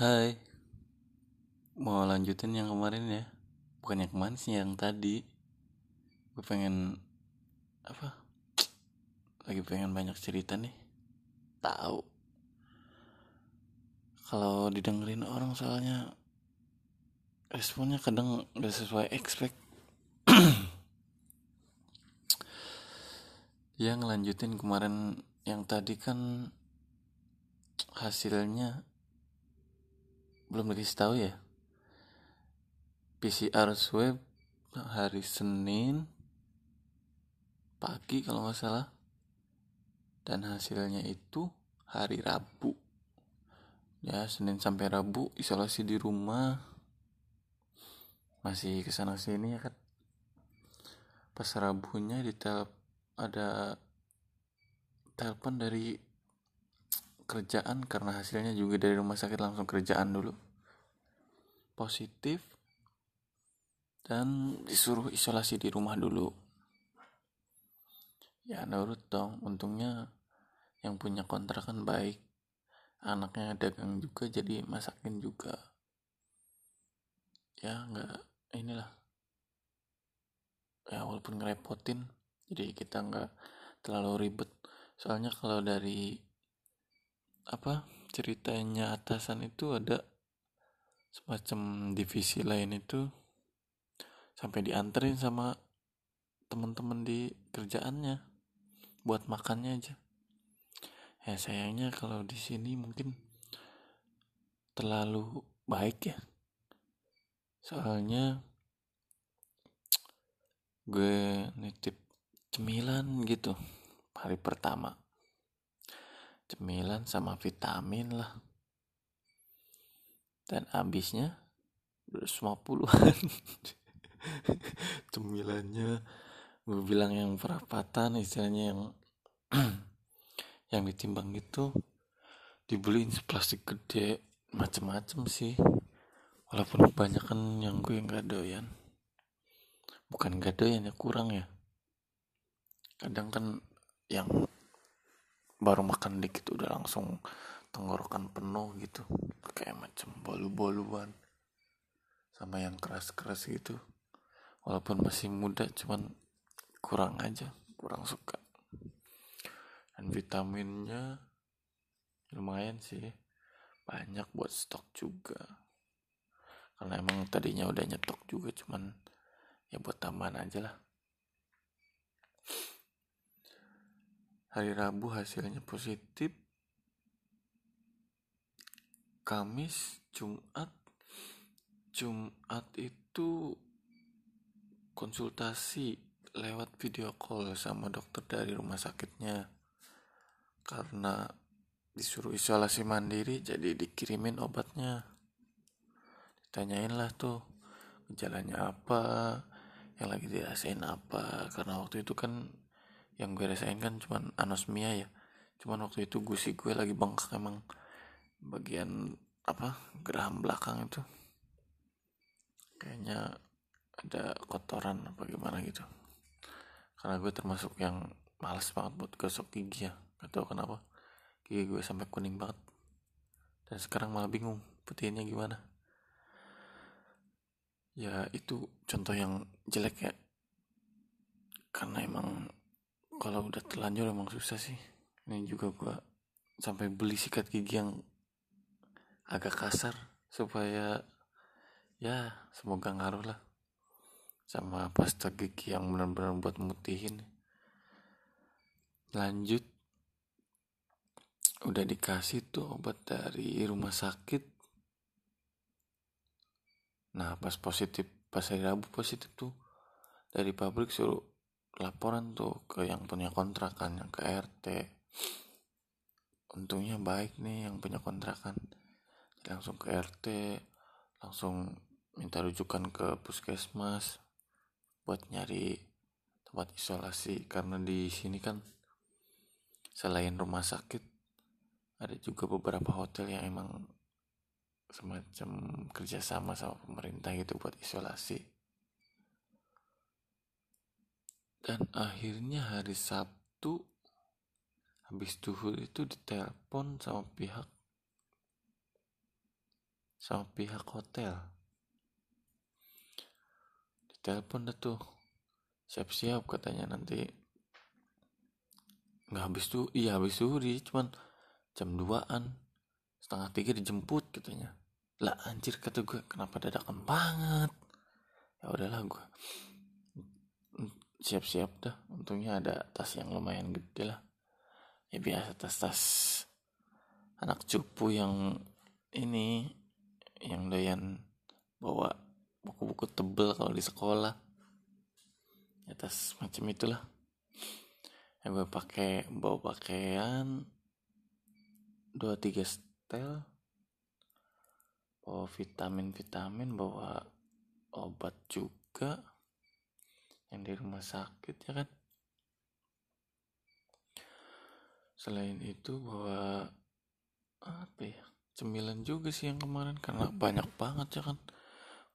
Hai, mau lanjutin yang kemarin ya? Bukan yang kemarin sih, yang tadi. Gue pengen apa? Lagi pengen banyak cerita nih. Tahu. Kalau didengerin orang soalnya responnya kadang gak sesuai expect. ya ngelanjutin kemarin yang tadi kan hasilnya belum dikasih tahu ya? PCR swab hari Senin pagi kalau nggak salah. Dan hasilnya itu hari Rabu. Ya Senin sampai Rabu isolasi di rumah. Masih ke sana sini ya kan pas Rabunya di tel ada telepon dari kerjaan karena hasilnya juga dari rumah sakit langsung kerjaan dulu. Positif dan disuruh isolasi di rumah dulu. Ya nurut dong. Untungnya yang punya kontrakan baik. Anaknya dagang juga jadi masakin juga. Ya nggak inilah. Ya walaupun ngerepotin jadi kita nggak terlalu ribet. Soalnya kalau dari apa ceritanya atasan itu ada semacam divisi lain itu sampai dianterin sama teman-teman di kerjaannya buat makannya aja. Ya sayangnya kalau di sini mungkin terlalu baik ya. Soalnya gue nitip cemilan gitu hari pertama cemilan sama vitamin lah. Dan habisnya 250-an cemilannya gue bilang yang perapatan istilahnya yang yang ditimbang itu dibeliin plastik gede macem-macem sih. Walaupun kebanyakan yang gue nggak doyan. Bukan gak doyan ya kurang ya. Kadang kan yang baru makan dikit udah langsung tenggorokan penuh gitu. Kayak macam bolu-boluan. Sama yang keras-keras gitu. Walaupun masih muda cuman kurang aja kurang suka. Dan vitaminnya lumayan sih. Banyak buat stok juga. Karena emang tadinya udah nyetok juga cuman ya buat tambahan aja lah hari Rabu hasilnya positif. Kamis Jumat. Jumat itu konsultasi lewat video call sama dokter dari rumah sakitnya. Karena disuruh isolasi mandiri jadi dikirimin obatnya. Ditanyain lah tuh gejalanya apa yang lagi dirasain apa. Karena waktu itu kan yang gue rasain kan cuman anosmia ya. Cuman waktu itu gusi gue lagi bengkak emang bagian apa geraham belakang itu. Kayaknya ada kotoran apa gimana gitu. Karena gue termasuk yang malas banget buat gosok gigi ya. Gak tau kenapa. Gigi gue sampai kuning banget. Dan sekarang malah bingung putihnya gimana. Ya itu contoh yang jelek ya. Karena emang kalau udah terlanjur emang susah sih. Ini juga gua sampai beli sikat gigi yang agak kasar supaya ya semoga ngaruh lah sama pasta gigi yang benar-benar buat mutihin. Lanjut udah dikasih tuh obat dari rumah sakit. Nah pas positif pas hari Rabu positif tuh dari pabrik suruh laporan tuh ke yang punya kontrakan yang ke RT untungnya baik nih yang punya kontrakan langsung ke RT langsung minta rujukan ke puskesmas buat nyari tempat isolasi. Karena di sini kan selain rumah sakit ada juga beberapa hotel yang emang semacam kerjasama sama pemerintah gitu buat isolasi dan akhirnya hari Sabtu habis duhur itu ditelepon sama pihak sama pihak hotel. Ditelepon dah tuh siap-siap katanya nanti. Nggak habis tuh iya habis suri cuman jam 2an setengah tiga dijemput katanya. Lah anjir kata gue kenapa dadakan banget? Ya udahlah gue siap-siap dah. Untungnya ada tas yang lumayan gede lah. Ya biasa tas-tas anak cupu yang ini yang doyan bawa buku-buku tebel kalau di sekolah. Ya tas macam itulah. Yang gue pakai bawa pakaian dua tiga setel bawa vitamin vitamin bawa obat juga yang di rumah sakit ya kan? Selain itu bawa apa ya cemilan juga sih yang kemarin karena banyak banget ya kan?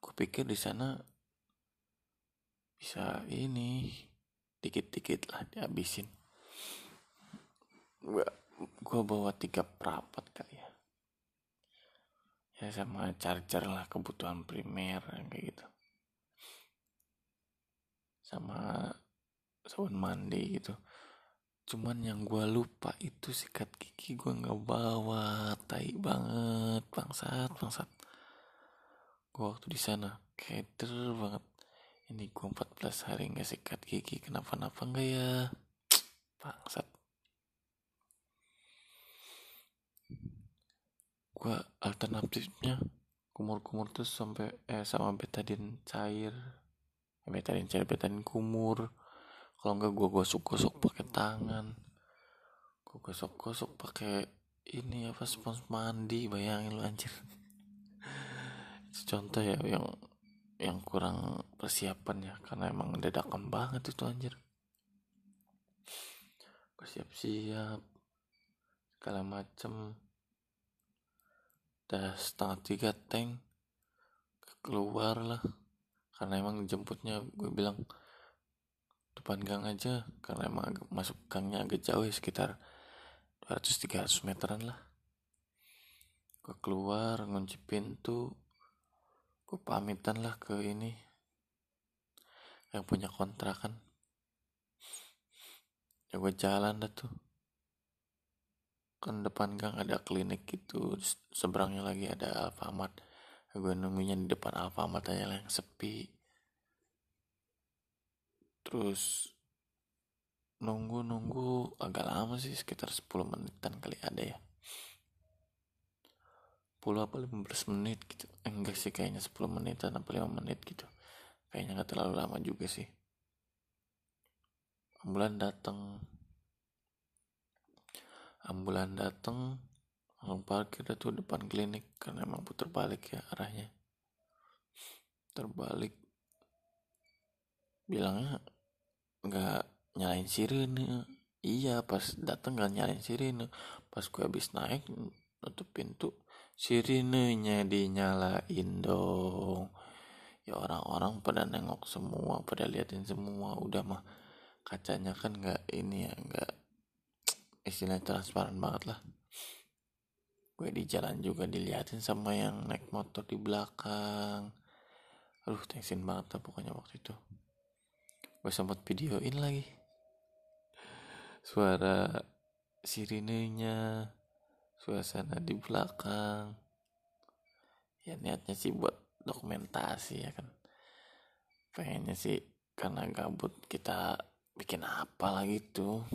Gue pikir di sana bisa ini dikit-dikit lah dihabisin. Gua gua bawa tiga perapat kali ya. Ya sama charger lah kebutuhan primer kayak gitu sama sabun mandi gitu. Cuman yang gua lupa itu sikat gigi gua nggak bawa tai banget bangsat bangsat. Gua waktu di sana keder banget. Ini gue 14 hari nggak sikat gigi kenapa-napa nggak ya? Bangsat. Gue alternatifnya kumur-kumur tuh sampai eh sama betadin cair betadin cair kumur. Kalau nggak gue gosok-gosok pakai tangan. Gue gosok-gosok pakai ini apa spons mandi bayangin lu anjir. Contoh ya yang yang kurang persiapan ya karena emang dadakan banget itu anjir. Bersiap-siap segala macem. Udah setengah tiga tank. Keluar lah karena emang jemputnya gue bilang depan gang aja. Karena emang masuk gangnya agak jauh ya sekitar 200-300 meteran lah. Gue keluar ngunci pintu. Gue pamitan lah ke ini yang punya kontrakan. Ya gue jalan dah tuh. Kan depan gang ada klinik gitu seberangnya lagi ada Alfamart gue nunggunya di depan Alfamart aja yang sepi. Terus nunggu nunggu agak lama sih sekitar 10 menitan kali ada ya. 10 apa 15 menit gitu. Eh, enggak sih kayaknya 10 menitan apa 5 menit gitu. Kayaknya nggak terlalu lama juga sih. Ambulan datang ambulan datang langsung parkir tuh depan klinik karena emang putar balik ya arahnya. Terbalik bilangnya nggak nyalain sirene. Iya pas datang nggak nyalain sirene. Pas gue habis naik nutup pintu sirinenya dinyalain dong. Ya orang-orang pada nengok semua pada liatin semua. Udah mah kacanya kan nggak ini ya nggak istilah transparan banget lah gue di jalan juga diliatin sama yang naik motor di belakang. Aduh tensin banget lah pokoknya waktu itu. Gue sempat videoin lagi. Suara sirinenya suasana di belakang. Ya niatnya sih buat dokumentasi ya kan. Pengennya sih karena gabut kita bikin apa lagi tuh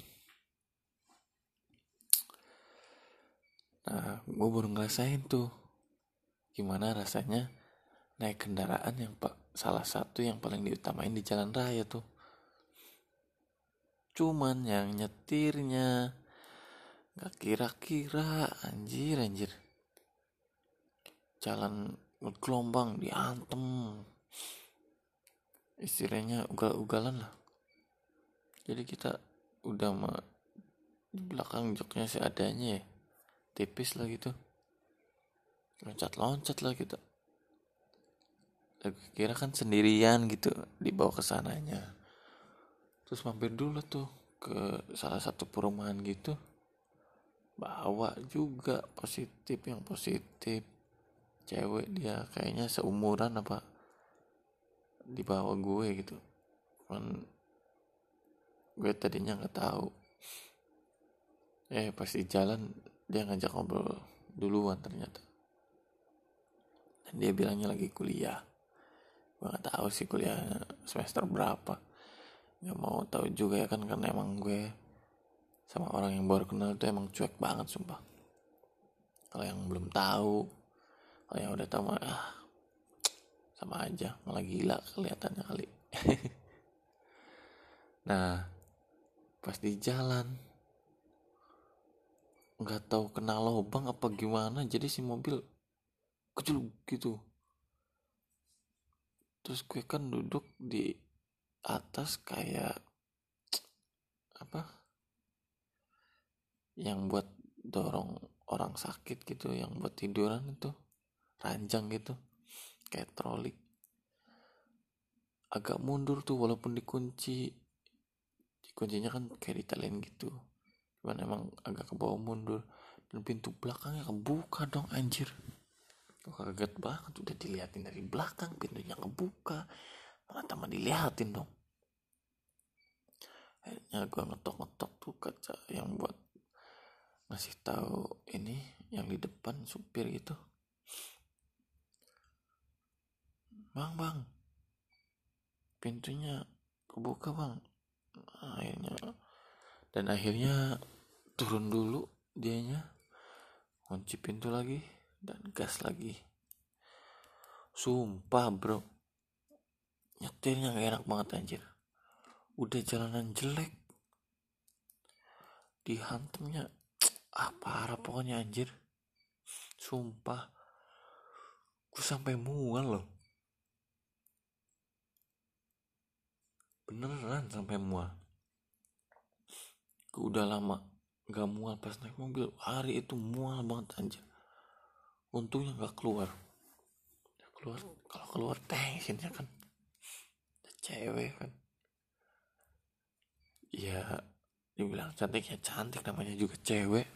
nah gue baru ngerasain tuh gimana rasanya naik kendaraan yang salah satu yang paling diutamain di jalan raya tuh cuman yang nyetirnya Gak kira-kira anjir anjir. Jalan gelombang diantem. Istilahnya ugal-ugalan lah. Jadi kita udah ma di belakang joknya seadanya ya. Tipis lah gitu. Loncat-loncat lah kita. kira kan sendirian gitu dibawa ke sananya. Terus mampir dulu tuh ke salah satu perumahan gitu bawa juga positif yang positif cewek dia kayaknya seumuran apa di bawah gue gitu cuman gue tadinya nggak tahu eh pas di jalan dia ngajak ngobrol duluan ternyata. Dan dia bilangnya lagi kuliah. Gue nggak tahu sih kuliah semester berapa. Nggak mau tahu juga ya kan karena emang gue sama orang yang baru kenal itu emang cuek banget sumpah. Kalau yang belum tahu kalau yang udah tahu mah ah, sama aja. Malah gila kelihatannya kali. Nah pas di jalan nggak tahu kena lubang apa gimana jadi si mobil kecil gitu. Terus gue kan duduk di atas kayak apa yang buat dorong orang sakit gitu yang buat tiduran itu ranjang gitu kayak troli. Agak mundur tuh walaupun dikunci dikuncinya kan kayak ditalen gitu cuman emang agak ke bawah mundur. Dan pintu belakangnya kebuka dong anjir. Gue kaget banget udah diliatin dari belakang pintunya kebuka. Malah tambah diliatin dong. Akhirnya gue ngetok-ngetok tuh kaca yang buat ngasih tahu ini yang di depan supir itu bang bang. Pintunya kebuka bang. Akhirnya dan akhirnya turun dulu dianya kunci pintu lagi dan gas lagi. Sumpah bro. Nyetirnya gak enak banget anjir. Udah jalanan jelek. Dihantamnya ah parah pokoknya anjir. Sumpah. Gue sampai mual loh. Beneran sampai mual gue udah lama gak mual pas naik mobil hari itu mual banget anjir. Untungnya gak keluar. Keluar kalau keluar tensionnya kan. Cewek kan. Ya dibilang cantik ya cantik namanya juga cewek.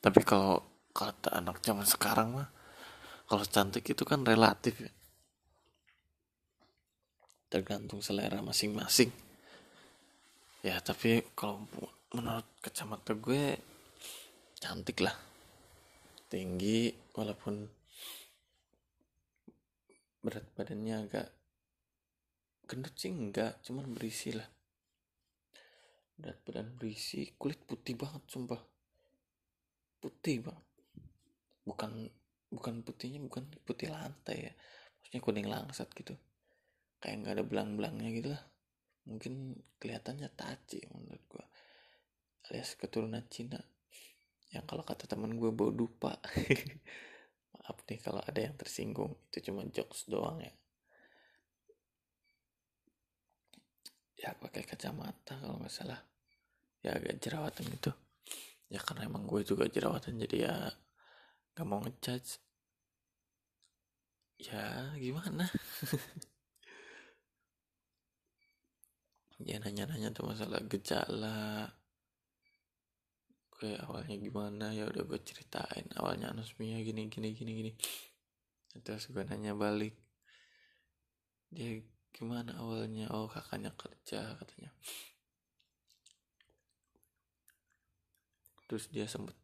Tapi kalau kata anak zaman sekarang mah kalau cantik itu kan relatif ya. Tergantung selera masing-masing. Ya tapi kalau menurut kacamata gue cantik lah. Tinggi walaupun berat badannya agak gendut sih enggak. Cuman berisi lah. Berat badan berisi kulit putih banget sumpah. Putih banget. Bukan bukan putihnya bukan putih lantai ya. Maksudnya kuning langsat gitu. Kayak nggak ada belang-belangnya gitu lah. Mungkin kelihatannya taci menurut gua alias keturunan Cina. Yang kalau kata teman gue bau dupa. Maaf nih kalau ada yang tersinggung. Itu cuma jokes doang ya. Ya pakai kacamata kalau nggak salah. Ya agak jerawatan gitu. Ya karena emang gue juga jerawatan jadi ya gak mau ngejudge. Ya gimana? Ya nanya-nanya tuh masalah gejala gue awalnya gimana? Ya udah gue ceritain. Awalnya anosmia gini gini gini gini. Terus gue balik. Dia gimana awalnya? Oh kakaknya kerja katanya. Terus dia sempet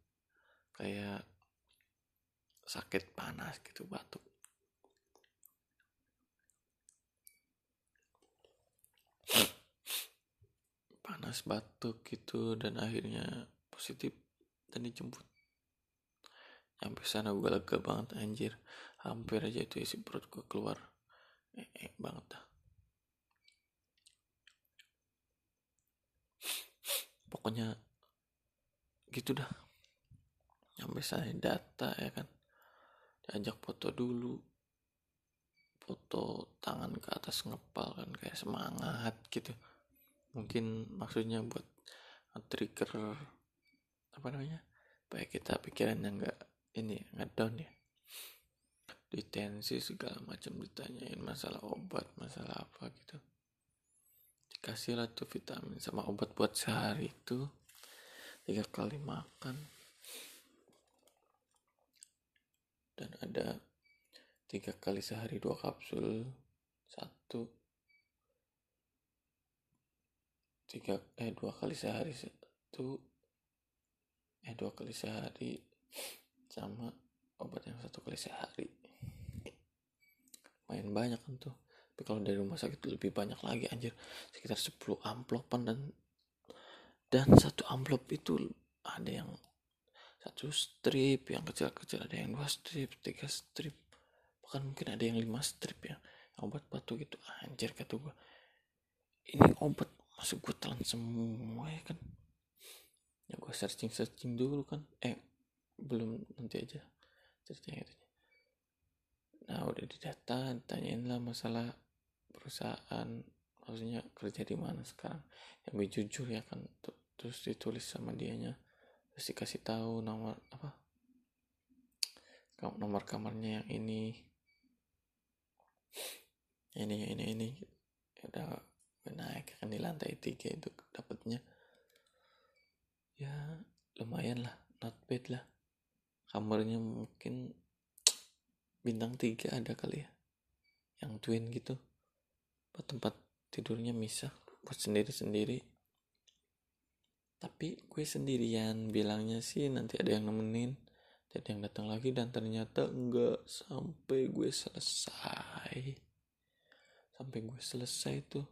kayak sakit panas gitu batuk. Panas batuk gitu dan akhirnya positif dan dijemput. Sampai sana gue lega banget anjir. Hampir aja itu isi perut gue keluar. Eh, banget dah. Pokoknya gitu dah. Sampai saya data ya kan. Diajak foto dulu. Foto tangan ke atas ngepal kan kayak semangat gitu. Mungkin maksudnya buat trigger apa namanya supaya kita pikirannya nggak ini nggak down ya. Ditensi segala macam ditanyain masalah obat masalah apa gitu. Dikasih lah tuh vitamin sama obat buat sehari itu tiga kali makan. Dan ada tiga kali sehari dua kapsul satu. Tiga eh dua kali sehari satu eh dua kali sehari. Sama obat yang satu kali sehari. Main banyak kan tuh. Tapi kalau dari rumah sakit lebih banyak lagi anjir. Sekitar 10 amplopan dan dan satu amplop itu ada yang satu strip yang kecil-kecil ada yang dua strip tiga strip. Bahkan mungkin ada yang lima strip ya. Obat batu gitu anjir kata gue ini obat masuk gue telan semua ya kan gue searching searching dulu kan. Eh belum nanti aja ceritanya itu. Nah udah didata tanyain lah masalah perusahaan maksudnya kerja di mana sekarang. Yang lebih jujur ya kan terus ditulis sama dianya. Terus dikasih tahu nomor apa nomor kamarnya yang ini. Ini ini ini. Udah naik kan di lantai tiga itu dapatnya ya lumayan lah. Not bad lah. Kamarnya mungkin bintang tiga ada kali ya. Yang twin gitu. Tempat tidurnya misah. Buat sendiri sendiri tapi gue sendirian. Bilangnya sih nanti ada yang nemenin. Jadi yang datang lagi dan ternyata enggak sampai gue selesai. Sampai gue selesai tuh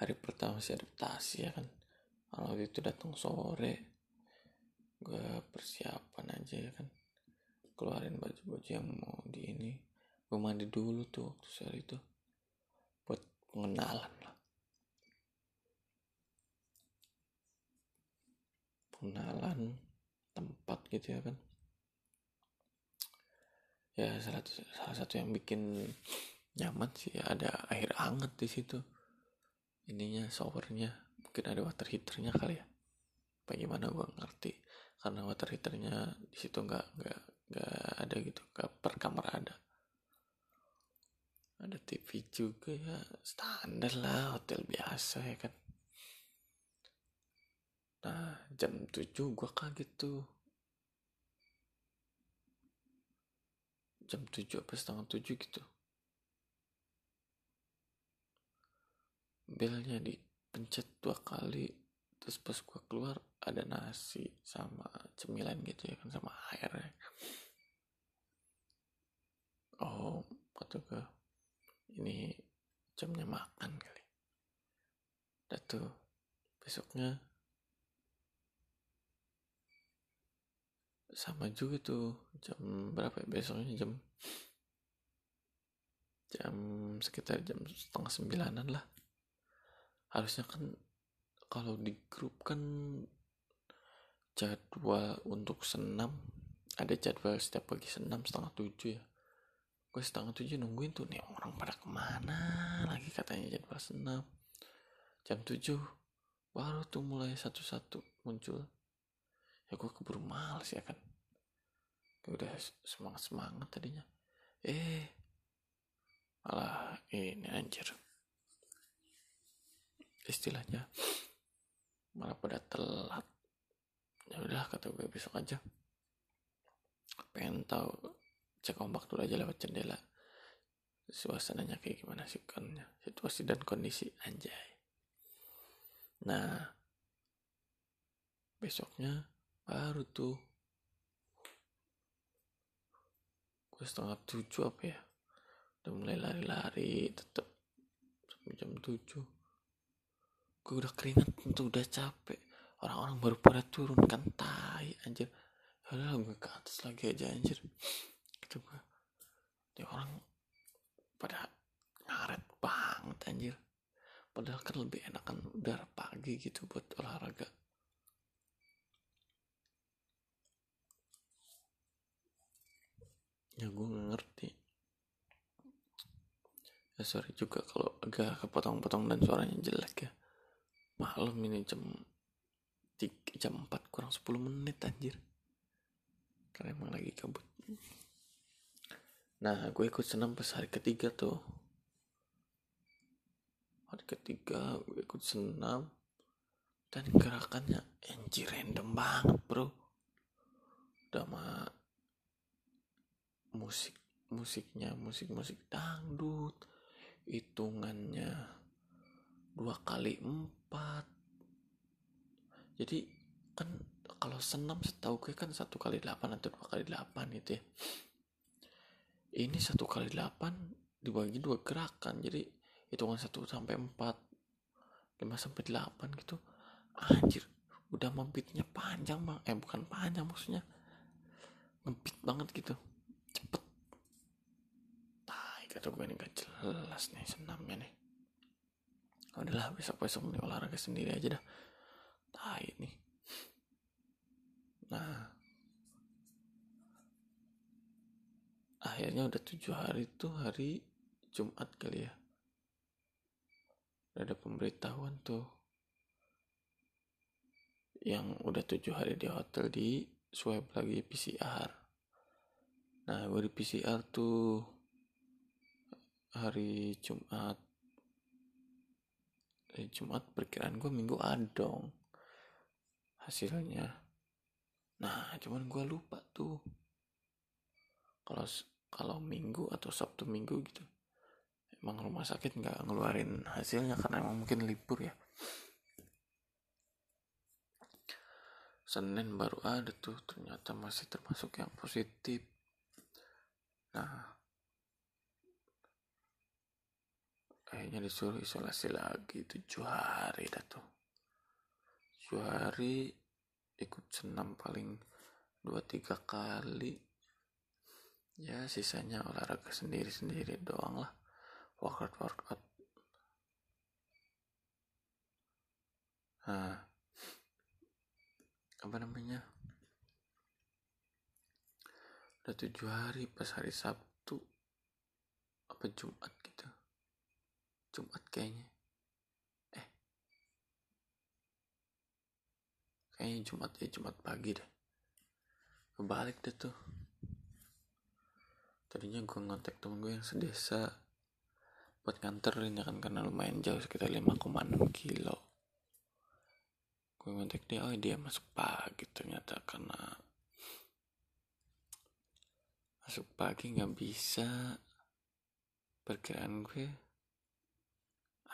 hari pertama sih adaptasi ya kan. Kalau itu datang sore gue persiapan aja ya kan. Keluarin baju-baju yang mau di ini. Gue mandi dulu tuh waktu saat itu buat pengenalan lah. Pengenalan tempat gitu ya kan. Ya salah satu, salah satu yang bikin nyaman sih ya ada air hangat di situ ininya showernya mungkin ada water heaternya kali ya. Bagaimana gue ngerti karena water heaternya di situ nggak nggak nggak ada gitu nggak per kamar ada. Ada TV juga ya standar lah hotel biasa ya kan. Nah jam 7 gue kaget tuh. Jam 7 apa setengah 7 gitu Belnya dipencet dua kali Terus pas gue keluar ada nasi sama cemilan gitu ya kan sama air ya. Oh kata gue ini jamnya makan kali Udah tuh besoknya sama juga tuh jam berapa ya besoknya jam jam sekitar jam setengah sembilanan lah harusnya kan kalau di grup kan jadwal untuk senam ada jadwal setiap pagi senam setengah tujuh ya. Gue setengah tujuh nungguin tuh nih orang pada ke mana lagi? katanya jadwal senam. Jam tujuh baru tuh mulai satu-satu muncul. Ya gue keburu males ya kan. Gue udah semangat semangat tadinya. Eh malah ini anjir istilahnya. Malah pada telat. Ya udah kata gue besok aja. Pengen tahu cek ombak dulu aja lewat jendela. Suasananya kayak gimana sih kan situasi dan kondisi anjay. Nah besoknya baru tuh. Gue setengah tujuh apa ya? Udah mulai lari-lari tetep sampai jam tujuh gue udah keringet tuh udah capek. Orang-orang baru pada turun kan tai anjir. Udah gue ke atas lagi aja anjir. Gitu gue dia orang pada ngaret banget anjir. Padahal kan lebih enakan udara pagi gitu buat olahraga. Ya gue gak ngerti. Ya sorry juga kalau agak kepotong-potong dan suaranya jelek ya malam ini jam 3, jam 4 kurang 10 menit anjir. Karena emang lagi kabut nah gue ikut senam pas hari ketiga tuh. Hari ketiga gue ikut senam. Dan gerakannya anjir random banget bro. Udah mah musik musiknya musik musik dangdut. Hitungannya dua kali empat. Jadi kan kalau senam setahu gue kan satu kali delapan atau dua kali delapan gitu ya. Ini satu kali delapan dibagi dua gerakan. Jadi hitungan satu sampai empat lima sampai delapan gitu. Anjir udah membitnya panjang bang. Eh bukan panjang maksudnya. Ngebit banget gitu. Cepet. Tai kata gue ini gak jelas nih senamnya nih udahlah besok besok nih olahraga sendiri aja dah. Tai nih. Nah. Akhirnya udah tujuh hari tuh hari Jumat kali ya. Ada pemberitahuan tuh. Yang udah tujuh hari di hotel di swab lagi PCR nah gue PCR tuh hari Jumat hari Jumat perkiraan gue minggu adong hasilnya. Nah cuman gue lupa tuh. Kalau kalau minggu atau sabtu minggu gitu emang rumah sakit nggak ngeluarin hasilnya karena emang mungkin libur ya. Senin baru ada tuh ternyata masih termasuk yang positif. Nah kayaknya disuruh isolasi lagi. Tujuh hari dah tuh. Tujuh hari ikut senam paling dua tiga kali. Ya sisanya olahraga sendiri sendiri doang lah. Workout workout. Nah apa namanya? Udah tujuh hari pas hari Sabtu apa Jumat Jumat kayaknya. Eh. Kayaknya Jumat ya Jumat pagi deh. Kebalik deh tuh. Tadinya gue ngontek temen gue yang sedesa buat nganterin ya kan karena lumayan jauh sekitar 5,6 kilo. Gue ngontek dia oh dia masuk pagi ternyata karena masuk pagi nggak bisa. Perkiraan gue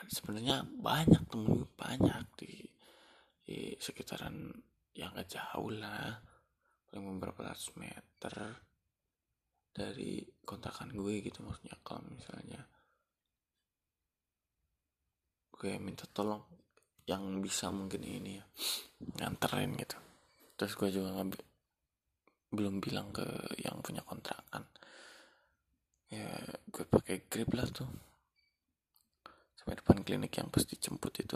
sebenarnya banyak temen banyak di di sekitaran yang gak jauh lah paling beberapa ratus meter dari kontrakan gue gitu maksudnya. Kalau misalnya gue minta tolong yang bisa mungkin ini ya nganterin gitu. Terus gue juga nggak belum bilang ke yang punya kontrakan. Ya gue pakai grip lah tuh sampai klinik yang pasti jemput itu.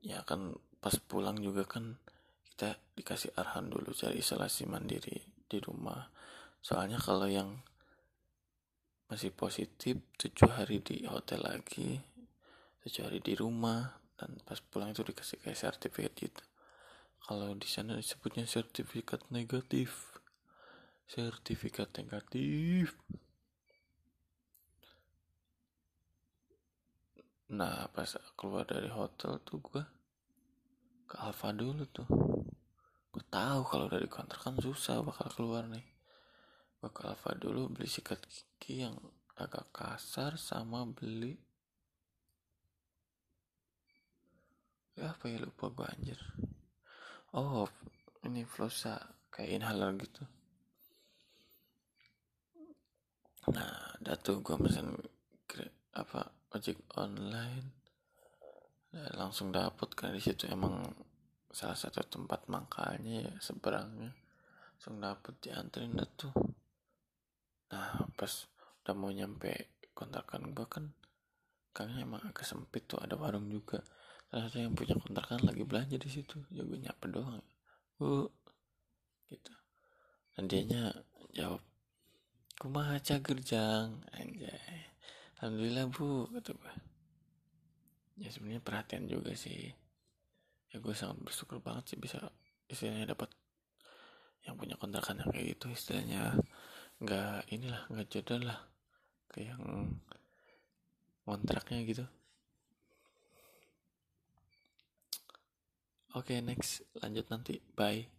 Ya kan pas pulang juga kan kita dikasih arahan dulu cari isolasi mandiri di rumah. Soalnya kalau yang masih positif tujuh hari di hotel lagi tujuh hari di rumah dan pas pulang itu dikasih kayak sertifikat gitu. Kalau di sana disebutnya sertifikat negatif sertifikat negatif. Nah pas keluar dari hotel tuh gue ke Alfa dulu tuh. Gue tahu kalau dari kontrakan susah bakal keluar nih. Gue ke Alfa dulu beli sikat gigi yang agak kasar sama beli ya apa ya lupa gue anjir. Oh ini flosa kayak inhaler gitu nah datu gue pesen apa ojek online. Nah, langsung dapet kan di situ emang salah satu tempat mangkalnya ya seberangnya. Langsung dapet dianterin datu nah pas udah mau nyampe kontrakan gue kan kayaknya emang agak sempit tuh ada warung juga. Salah satu yang punya kontrakan lagi belanja di situ ya gue nyapa doang. Bu gitu. Dan dianya jawab kumaha cager jang anjay. Alhamdulillah bu kata gue ya sebenarnya perhatian juga sih. Ya gue sangat bersyukur banget sih bisa istilahnya dapat yang punya kontrakan yang kayak gitu. Istilahnya nggak inilah nggak jodoh lah. Ke yang kontraknya gitu. Oke okay, next. Lanjut nanti. Bye